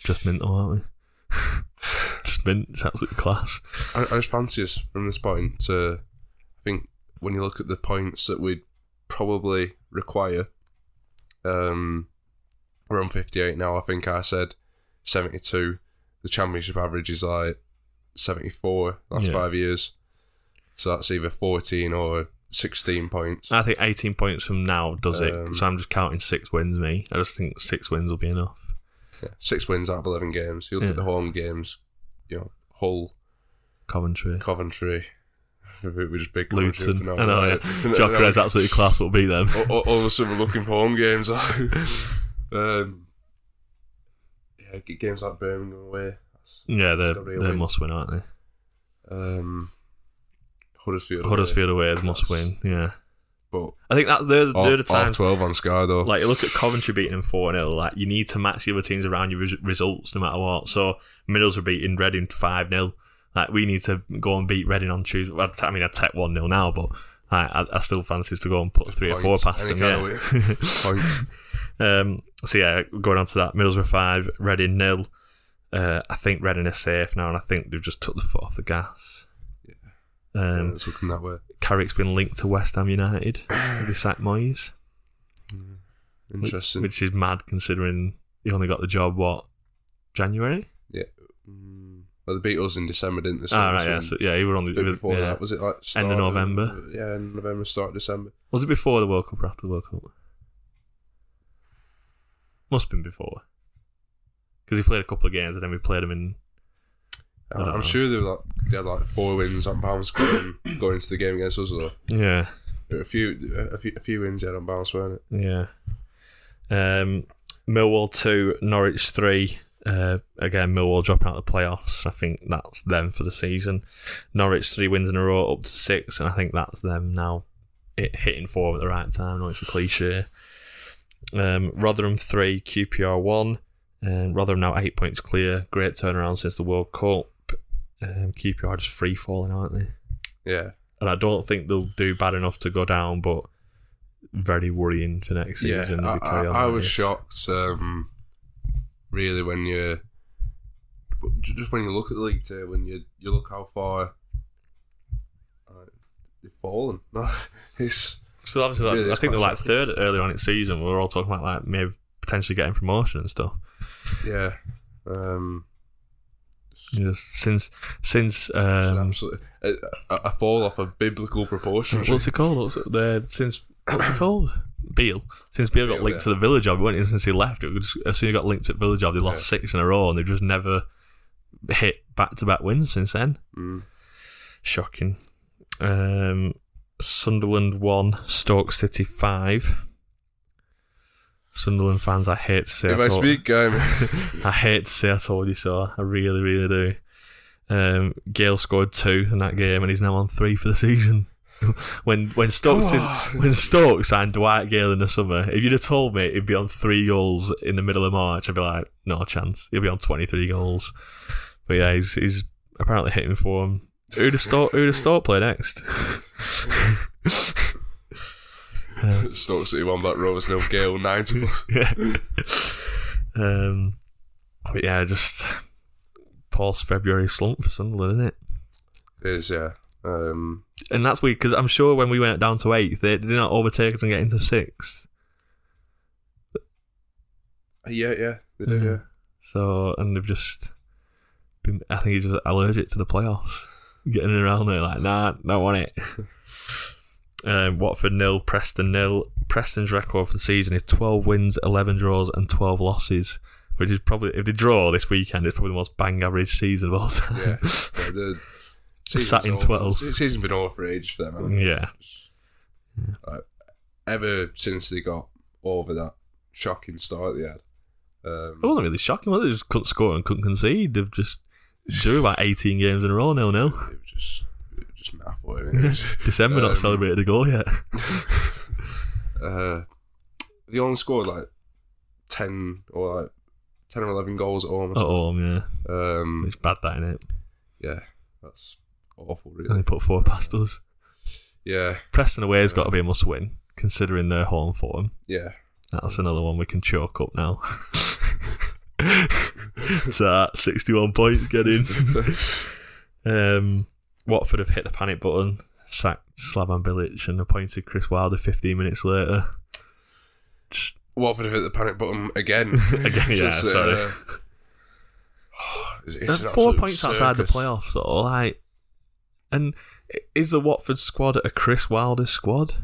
just mental, aren't we? just mint. It's absolute class. I, I just fancy us from this point to. I think when you look at the points that we'd probably require, um, we're on 58 now. I think I said 72. The championship average is like 74 last Yeah. five years. So that's either 14 or 16 points. I think 18 points from now does it. Um, So I'm just counting six wins. Me, I just think six wins will be enough. Yeah, six wins out of 11 games. You look at the home games, you know, Hull, Coventry, Coventry. We just big Coventry Luton. for now, I know. right? Yeah. Gyökeres absolutely class. Will beat them. all, all- all of a sudden we're looking for home games. um, yeah, games like Birmingham away. That's, Yeah, they gotta they win. must win, aren't they? Um, Huddersfield. away. Huddersfield away they must win. Yeah, But I think that they're, all, they're the all twelve on Sky though. Like you look at Coventry beating them four 0 Like you need to match the other teams around your res- results no matter what. So Middlesbrough beating Reading five 0 Like we need to go and beat Reading on Tuesday. I mean, I tech one 0 now, but I, I, I still fancy to go and put three or four past any them. Yeah. um, so yeah, going on to that, Middlesbrough five, Reading nil. Uh, I think Reading are safe now, and I think they've just took the foot off the gas. Yeah, Um, it's looking that way. Carrick's been linked to West Ham United. They sacked Moyes? Which- Interesting. Which, is mad considering he only got the job, what, January? yeah. Mm, well, they beat us in December, didn't they? So ah, right, yeah. So, yeah, he were on the. a bit he was- before yeah. that, was it like start End of November? Yeah, end of November, start of December. Was it before the World Cup or after the World Cup? Must have been before. Because he played a couple of games and then we played him in. I I'm know. sure they, were like, they had like four wins on bounce going, going into the game against us. Though. Yeah. Were a few, a few, a few wins they had on bounce, weren't it? Yeah. Um, Millwall 2, Norwich 3. Uh, again, Millwall dropping out of the playoffs. I think that's them for the season. Norwich 3 wins in a row up to 6, and I think that's them now hit, hitting form at the right time. I know it's a cliche. Um, Rotherham 3, QPR 1. Um, Rotherham now 8 points clear. Great turnaround since the World Cup. Um, QPR just free falling, aren't they? Yeah. And I don't think they'll do bad enough to go down, but very worrying for next Yeah, season. I, I, I like was this. shocked. Um, really, when you just when you look at the league table, when you you look how far uh, they've fallen. it's So obviously, like, Really I think they're like third earlier on in the season. We were all talking about like maybe potentially getting promotion and stuff. Yeah. Um, Just since since um, absolute, a, a fall off of biblical proportions. what's it called? What's it, the, since what's it called? Beale. Since Beale got linked yeah. to the Villa job, went in since he left. It was as soon as he got linked to the Villa job, they lost Yeah. six in a row, and they've just never hit back to back wins since then. Mm. Shocking. Um, Sunderland one, Stoke City five. Sunderland fans, I hate to say. If I I speak, um, I hate to say I told you so. I really, really do. Um, Gayle scored two in that game, and he's now on three for the season. when when Stoke when Stoke signed Dwight Gayle in the summer, if you'd have told me he'd be on three goals in the middle of March, I'd be like, no chance. He'll be on twenty three goals. But yeah, he's he's apparently hitting for him. Who'd have Stoke Who'd have Stoke play next? Stoke City won that Rovers nil Gayle nine to yeah. Um, but yeah, just post February slump for Sunderland, isn't it? it? is yeah. Um, And that's weird because I'm sure when we went down to eighth, they did not overtake us and get into sixth. yeah, yeah, they did. Yeah. Yeah, So and they've just been. I think he's just allergic to the playoffs, getting around there like nah, don't want it. Um, Watford nil, Preston nil. Preston's record for the season is 12 wins, 11 draws, and 12 losses, which is probably if they draw this weekend, it's probably the most bang average season of all time. yeah. yeah the Sat in season's 12. over- the season's been over for ages for them. it? yeah. Like, ever since they got over that shocking start they had. Um, It wasn't really shocking. Was it? They just couldn't score and couldn't concede. They've just drew about 18 games in a row now. Now it was just, just naff, wasn't it? It was- December not Um, celebrated a goal yet. uh, they only scored like ten or like ten or eleven goals at home. At home, yeah. Um, It's bad that, innit? yeah, that's awful, Really, And they put four past us. Yeah, Preston away has got to be a must win, considering their home form. yeah. That's another one we can choke up now. it's that 61 points getting. um, Watford have hit the panic button, sacked Slaven Bilic, and appointed Chris Wilder 15 minutes later. Just Watford have hit the panic button again. Again, yeah, Just, sorry. uh, it's, it's four points outside the circus. playoffs, though. Like, and is the Watford squad a Chris Wilder squad?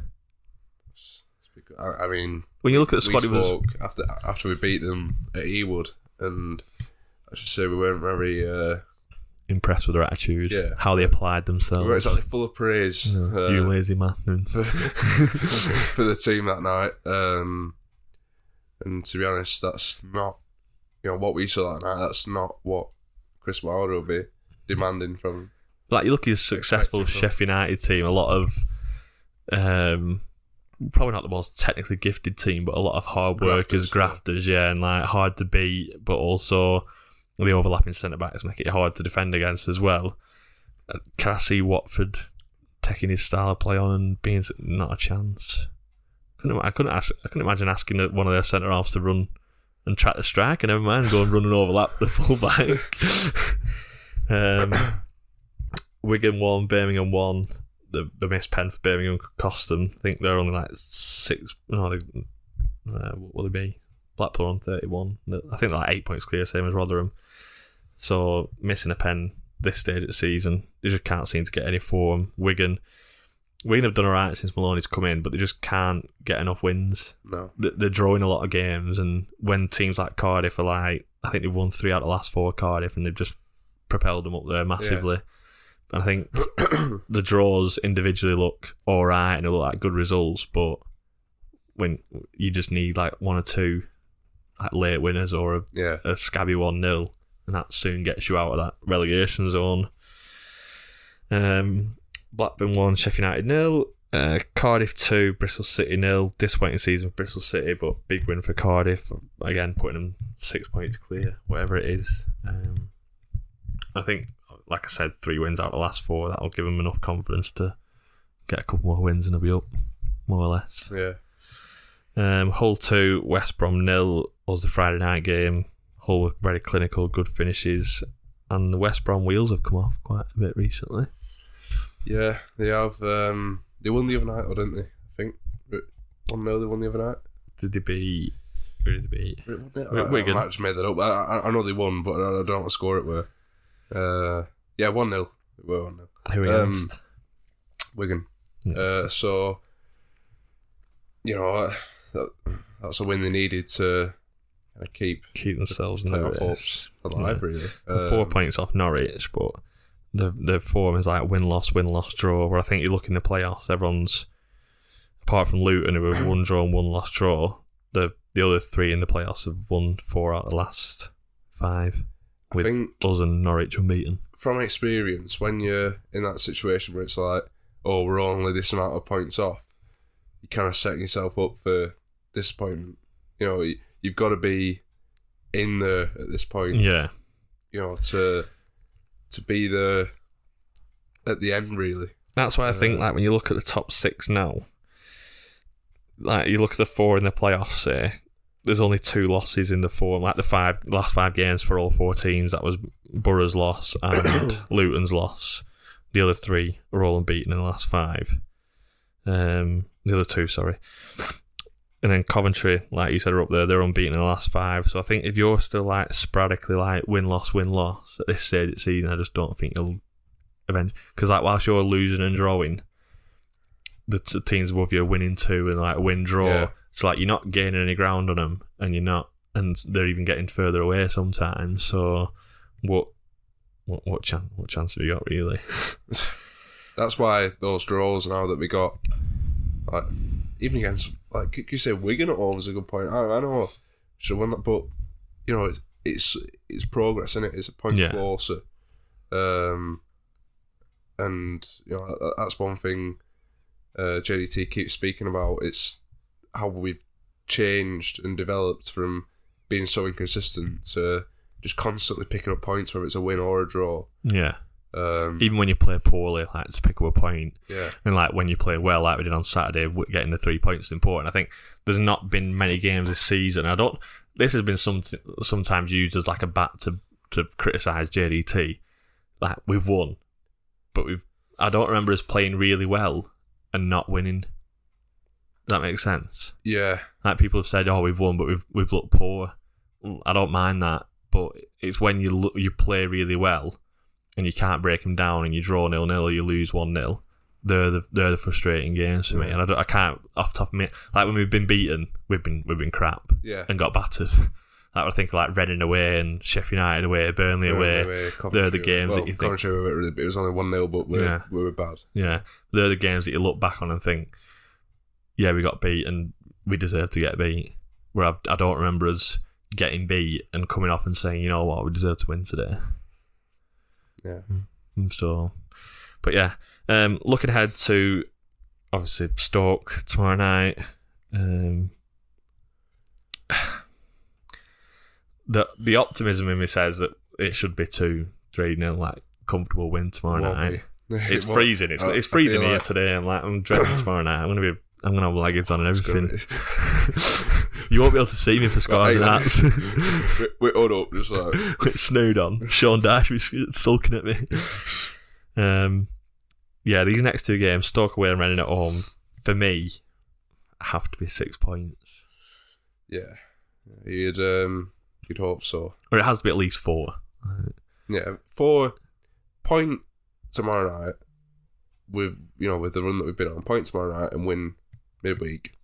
I, I mean, When you look at the we squad, was spoke after after we beat them at Ewood, and I should say we weren't very. Uh, impressed with their attitude, Yeah. how they applied themselves. we weren't exactly full of praise. uh, you lazy man. for, for the team that night. Um, and to be honest, that's not you know what we saw that night. That's not what Chris Wilder will be demanding from. like you look at his successful Sheffield United team, a lot of um probably not the most technically gifted team, but a lot of hard workers, grafters, yeah, and like hard to beat, but also the overlapping centre backs make it hard to defend against as well. Uh, Can I see Watford taking his style of play on and being not a chance? Couldn't, I couldn't ask. I couldn't imagine asking one of their centre halves to run and track the strike, and never mind go and run and overlap the fullback. um, Wigan one, Birmingham one. The the missed pen for Birmingham cost them. I think they're only like six. No, they, uh, what will they be? Blackpool on thirty one. I think they're like eight points clear, same as Rotherham. So missing a pen this stage of the season, they just can't seem to get any form. Wigan, Wigan have done alright since Maloney's come in, but they just can't get enough wins. No, They- They're drawing a lot of games, and when teams like Cardiff are like, I think they've won three out of the last four Cardiff, and they've just propelled them up there massively. And I think the draws individually look all right and they look like good results, but when you just need like one or two late winners or a, yeah, a scabby one nil, and that soon gets you out of that relegation zone. Um, Blackburn one, Sheffield United nil. Uh, Cardiff two, Bristol City nil. Disappointing season for Bristol City, but big win for Cardiff. Again, putting them six points clear, whatever it is. Um, I think, like I said, three wins out of the last four. That'll give them enough confidence to get a couple more wins and they'll be up, more or less. yeah. Um, Hull 2, West Brom nil was the Friday night game. Hull were very clinical, good finishes. And the West Brom wheels have come off quite a bit recently. Yeah, they have. Um, they won the other night, or didn't they? I think. One 0 they won the other night. Did they beat? Who did they beat? I, I, Wigan. I have just made that up. I, I, I know they won, but I, I don't know what score it were. Uh, yeah, one 0 It were one 0 Who Um, against? Wigan. Yeah. Uh, so, you know, that, that's a win they needed to kind of keep Keep themselves in the playoff hopes alive, Yeah. really. We're four Um, points off Norwich, but the the form is like win loss win loss draw. Where I think you look in the playoffs, everyone's apart from Luton who have one draw and one loss draw. The the other three in the playoffs have won four out of the last five, I with think- us and Norwich unbeaten. From experience, when you're in that situation where it's like, oh, we're only this amount of points off, you kind of set yourself up for disappointment. You know, you, you've got to be in there at this point. Yeah, You know, to to be there at the end, really. That's why I think like when you look at the top six now, like you look at the four in the playoffs, say there's only two losses in the four, like the five last five games for all four teams. That was Boro's loss and Luton's loss. The other three are all unbeaten in the last five. Um, the other two, sorry. And then Coventry, like you said, are up there. They're unbeaten in the last five. So I think if you're still like sporadically like win loss win loss at this stage of the season, I just don't think you'll eventually because like whilst you're losing and drawing, the t- teams above you are winning two and like win draw. Yeah. It's like you're not gaining any ground on them, and you're not, and they're even getting further away sometimes. So what what what chance what chance have you got really? That's why those draws now that we got, like even against like you say Wigan at home was a good point. I, I know should won that, but you know it's it's it's progress, isn't it? It's a point Yeah. closer. Um, and you know that, that's one thing uh, JDT keeps speaking about. It's how we've changed and developed from being so inconsistent to just constantly picking up points, whether it's a win or a draw. yeah. Um, Even when you play poorly, like to pick up a point, yeah. and like when you play well, like we did on Saturday, getting the three points is important. I think there's not been many games this season. I don't. This has been some sometimes used as like a bat to to criticize JDT. Like we've won, but we've. I don't remember us playing really well and not winning. Does that make sense? Yeah. Like people have said, "Oh, we've won, but we've we've looked poor." Mm, I don't mind that, but it's when you look, you play really well and you can't break them down, and you draw nil nil or you lose one 0 They're the they're the frustrating games for me, and I, don't, I can't off top of me like when we've been beaten, we've been we've been crap, Yeah. and got battered. like I think like Reading away and Sheffield United away, Burnley away. They're the games that you think Coventry it was only 1 0, but we Yeah. we were bad. Yeah, they're the games that you look back on and think, yeah, we got beat and we deserve to get beat. Where I, I don't remember us getting beat and coming off and saying, you know what, we deserve to win today. Yeah. So, but yeah, um, looking ahead to obviously Stoke tomorrow night. Um, the the optimism in me says that it should be two three nil like comfortable win tomorrow Won't night. It's It freezing. It's, I- it's freezing here like- today. I'm like I'm dreading tomorrow night. I'm gonna be I'm gonna have leggings on and everything. you won't be able to see me for scars and hats. we, we hold up, just like. with snood on. Sean Dash was sulking at me. Um, yeah, these next two games, Stoke away and Reading at home, for me, have to be six points, Yeah. You'd, um, you'd hope so. or it has to be at least four. Yeah. four point tomorrow night, with, you know, with the run that we've been on, point tomorrow night and win midweek.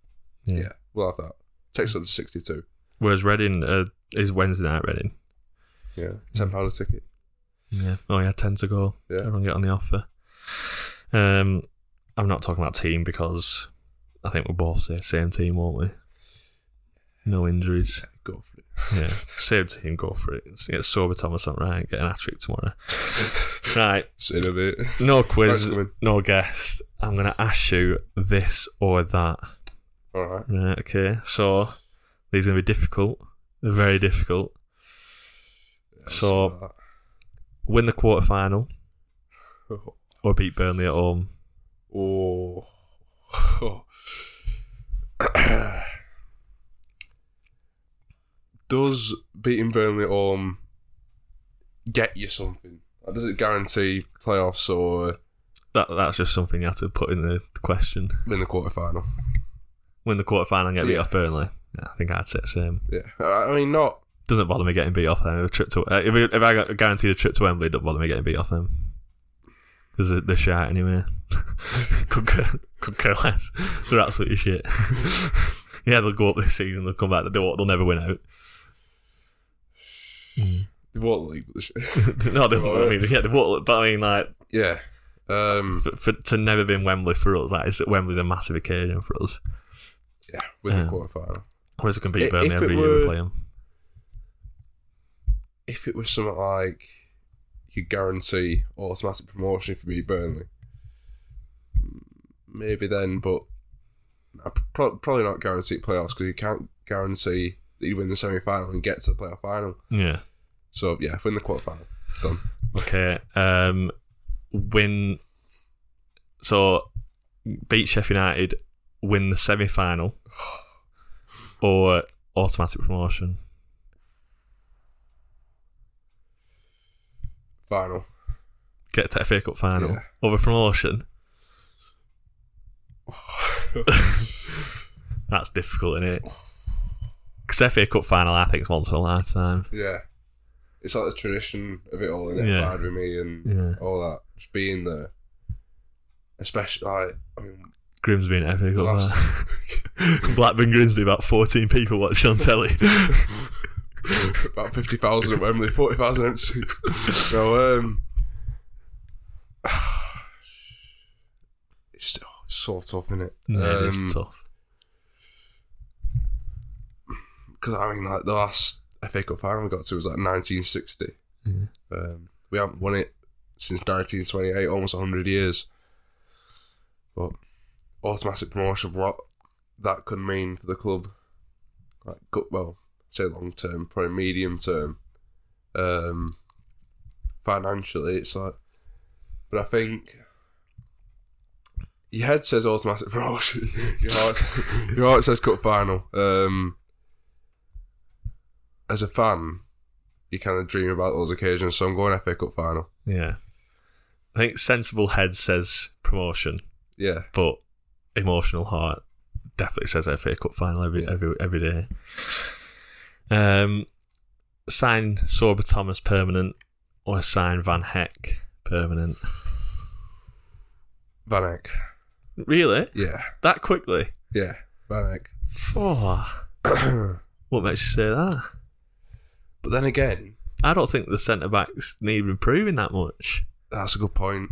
Yeah. we'll have that. Takes up to 62. Whereas Reading uh, is Wednesday night. Reading. Yeah. £10 a ticket. Yeah. Oh yeah, ten to go. Yeah. Everyone get on the offer. Um, I'm not talking about team because I think we'll both say same team, won't we? No injuries. Go for it. Yeah, same team, go for it. Get Sorba Thomas on right, get an hat trick tomorrow. right, Sit a bit. no quiz, no guest. I'm gonna ask you this or that. Alright. Right, okay. So these are gonna be difficult. They're very difficult. So win the quarter final or beat Burnley at home. Oh. Does beating Burnley at home get you something? Or does it guarantee playoffs or That that's just something you have to put in the question. win the quarter final? Win the quarter final and get beat Yeah. off Burnley. Yeah, I think I'd say the same. Yeah, I mean, not Doesn't bother me getting beat off them. A trip to uh, if, if I got guaranteed a trip to Wembley, it doesn't bother me getting beat off them because they're, they're shit anyway. could care, could care less. They're absolutely shit. yeah, they'll go up this season. They'll come back. They'll, they'll never win out. the water league. but the sh- no, they, I mean, yeah, they won't, but I mean, like, yeah. Um, for, for to never been Wembley for us, like, it's, Wembley's a massive occasion for us. Yeah, with Yeah. the quarter final. Whereas we can beat Burnley it every year we play them. If it was something like you guarantee automatic promotion if you beat Burnley, maybe then, but probably not guaranteed playoffs because you can't guarantee that you win the semi final and get to the playoff final. Yeah. So yeah, if win the quarter final. Done. Okay. Um, win. So, beat Sheffield United, win the semi final, or automatic promotion. Final. Get to FA Cup final Yeah. over promotion. That's difficult, isn't it? Because FA Cup final, I think, is once in a lifetime. Yeah. It's like the tradition of it all, and it Yeah. abide with me and Yeah. all that. Just being there. Especially, like, I mean, Grimsby in FA Cup. last- Blackburn Grimsby, about 14 people watching on telly. about 50,000 at Wembley, 40,000 empty. no, um, it's, so tough, isn't it? yeah, um, it's tough. Because, I mean, like, the last FA Cup final we got to was like 1960. Um, we haven't won it since 1928, almost 100 years. But automatic promotion, what that could mean for the club, like, well, say long term, probably medium term, um, financially, it's like, but I think your head says automatic promotion, your heart, your heart says cup final. Um, as a fan, you kind of dream about those occasions, so I'm going FA Cup final. Yeah. I think sensible head says promotion, Yeah, but emotional heart definitely says FA Cup final every Yeah. every every day. Um, sign Sorba Thomas permanent or sign Van Hecke permanent. Van Hecke. Really? Yeah, That quickly? yeah, Van Hecke. Oh, what makes you say that? But then again, I don't think the centre backs need improving that much. that's a good point.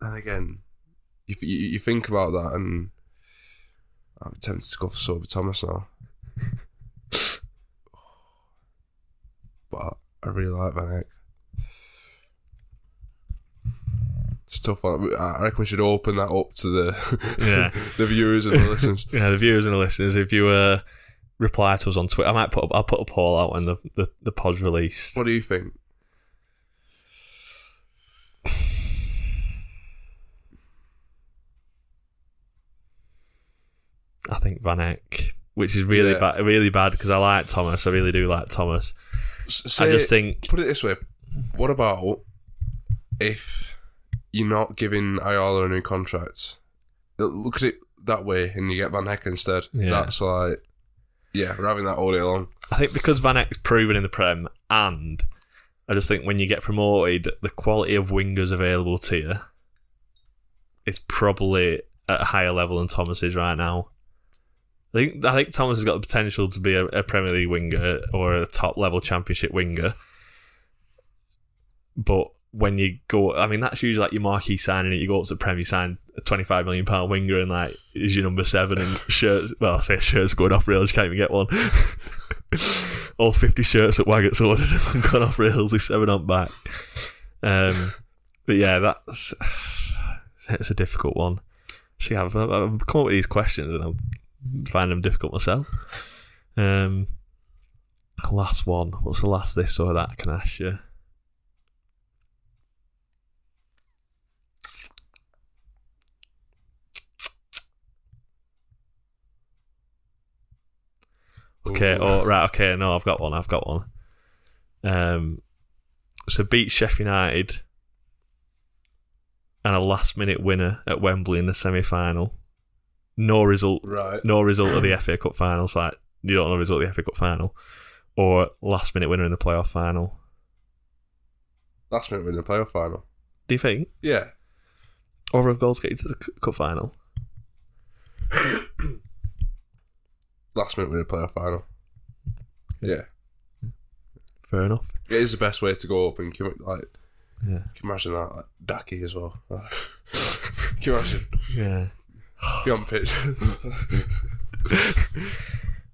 Then again, you, you, you think about that, and I'm tempted to go for Sorba Thomas now. but I really like Van Hecke. It's a tough one. I reckon we should open that up to the Yeah. the viewers and the listeners. Yeah, the viewers and the listeners, if you uh, reply to us on Twitter, I might put up, I'll put a poll out when the the, the pod's released. What do you think? I think Van Hecke, which is really Yeah. bad, really bad because I like Thomas. I really do like Thomas. S- I say- just think Put it this way: What about if you're not giving Ayala a new contract? Look at it that way, and you get Van Hecke instead. Yeah. That's like, yeah, we're having that all day long. I think because Van Hecke's proven in the Prem, and I just think when you get promoted, the quality of wingers available to you is probably at a higher level than Thomas is right now. I think I think Thomas has got the potential to be a, a Premier League winger or a top level Championship winger, but when you go, I mean that's usually like your marquee signing. It you go up to the Prem, sign a twenty five million pound winger, and like is your number seven and shirts. Well, I say shirts going off rails, you can't even get one. All fifty shirts at Waggott's ordered and gone off rails with seven on back. Um, but yeah, that's it's a difficult one. See, I've I've come up with these questions and I'm finding them difficult myself. Um, last one. What's the last this or that I can ask you? Okay. Oh, right. Okay. No, I've got one. I've got one. Um, so beat Sheffield United and a last minute winner at Wembley in the semi final, no result, Right. no result of the FA Cup finals. Like you don't know the result of the FA Cup final, or last minute winner in the playoff final. Last minute winner in the playoff final. Do you think? Yeah. Or have goals get to the cup final? Last minute win the playoff final. Yeah. Fair enough. It is the best way to go up and can, like Yeah. can you imagine that like Daki as well. can you imagine? Yeah. Be on pitch.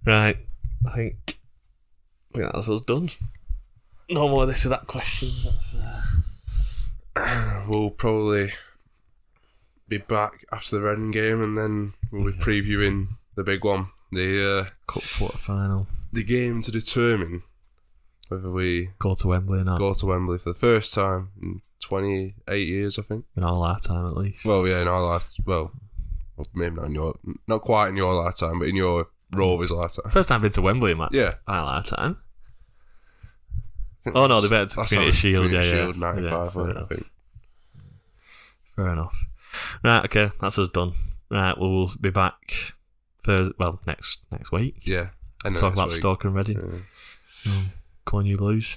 Right. I think, I think that's us done. No more this or that questions. That's, uh... we'll probably be back after the Reading game and then we'll be previewing the big one. The uh, Cup quarter final. the game to determine whether we Go to Wembley or not. go to Wembley for the first time in 28 years, I think. In our lifetime, at least. Well, yeah, in our life. Well, well, maybe not in your, not quite in your lifetime, but in your Rovers lifetime. First time I've been to Wembley in my, Yeah. my lifetime. Oh, no, they better that's Community like Shield, Community yeah, yeah. 95, Yeah, fair I enough. think. Fair enough. Right, okay, that's us done. Right, well, we'll be back Thursday, well, next next week. Yeah. And then Talk next about week. Stoke and Reading. Yeah. Mm. Come on, you Blues.